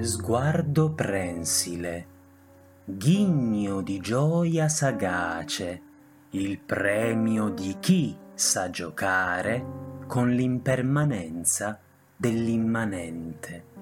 Sguardo prensile, ghigno di gioia sagace, il premio di chi sa giocare con l'impermanenza dell'immanente.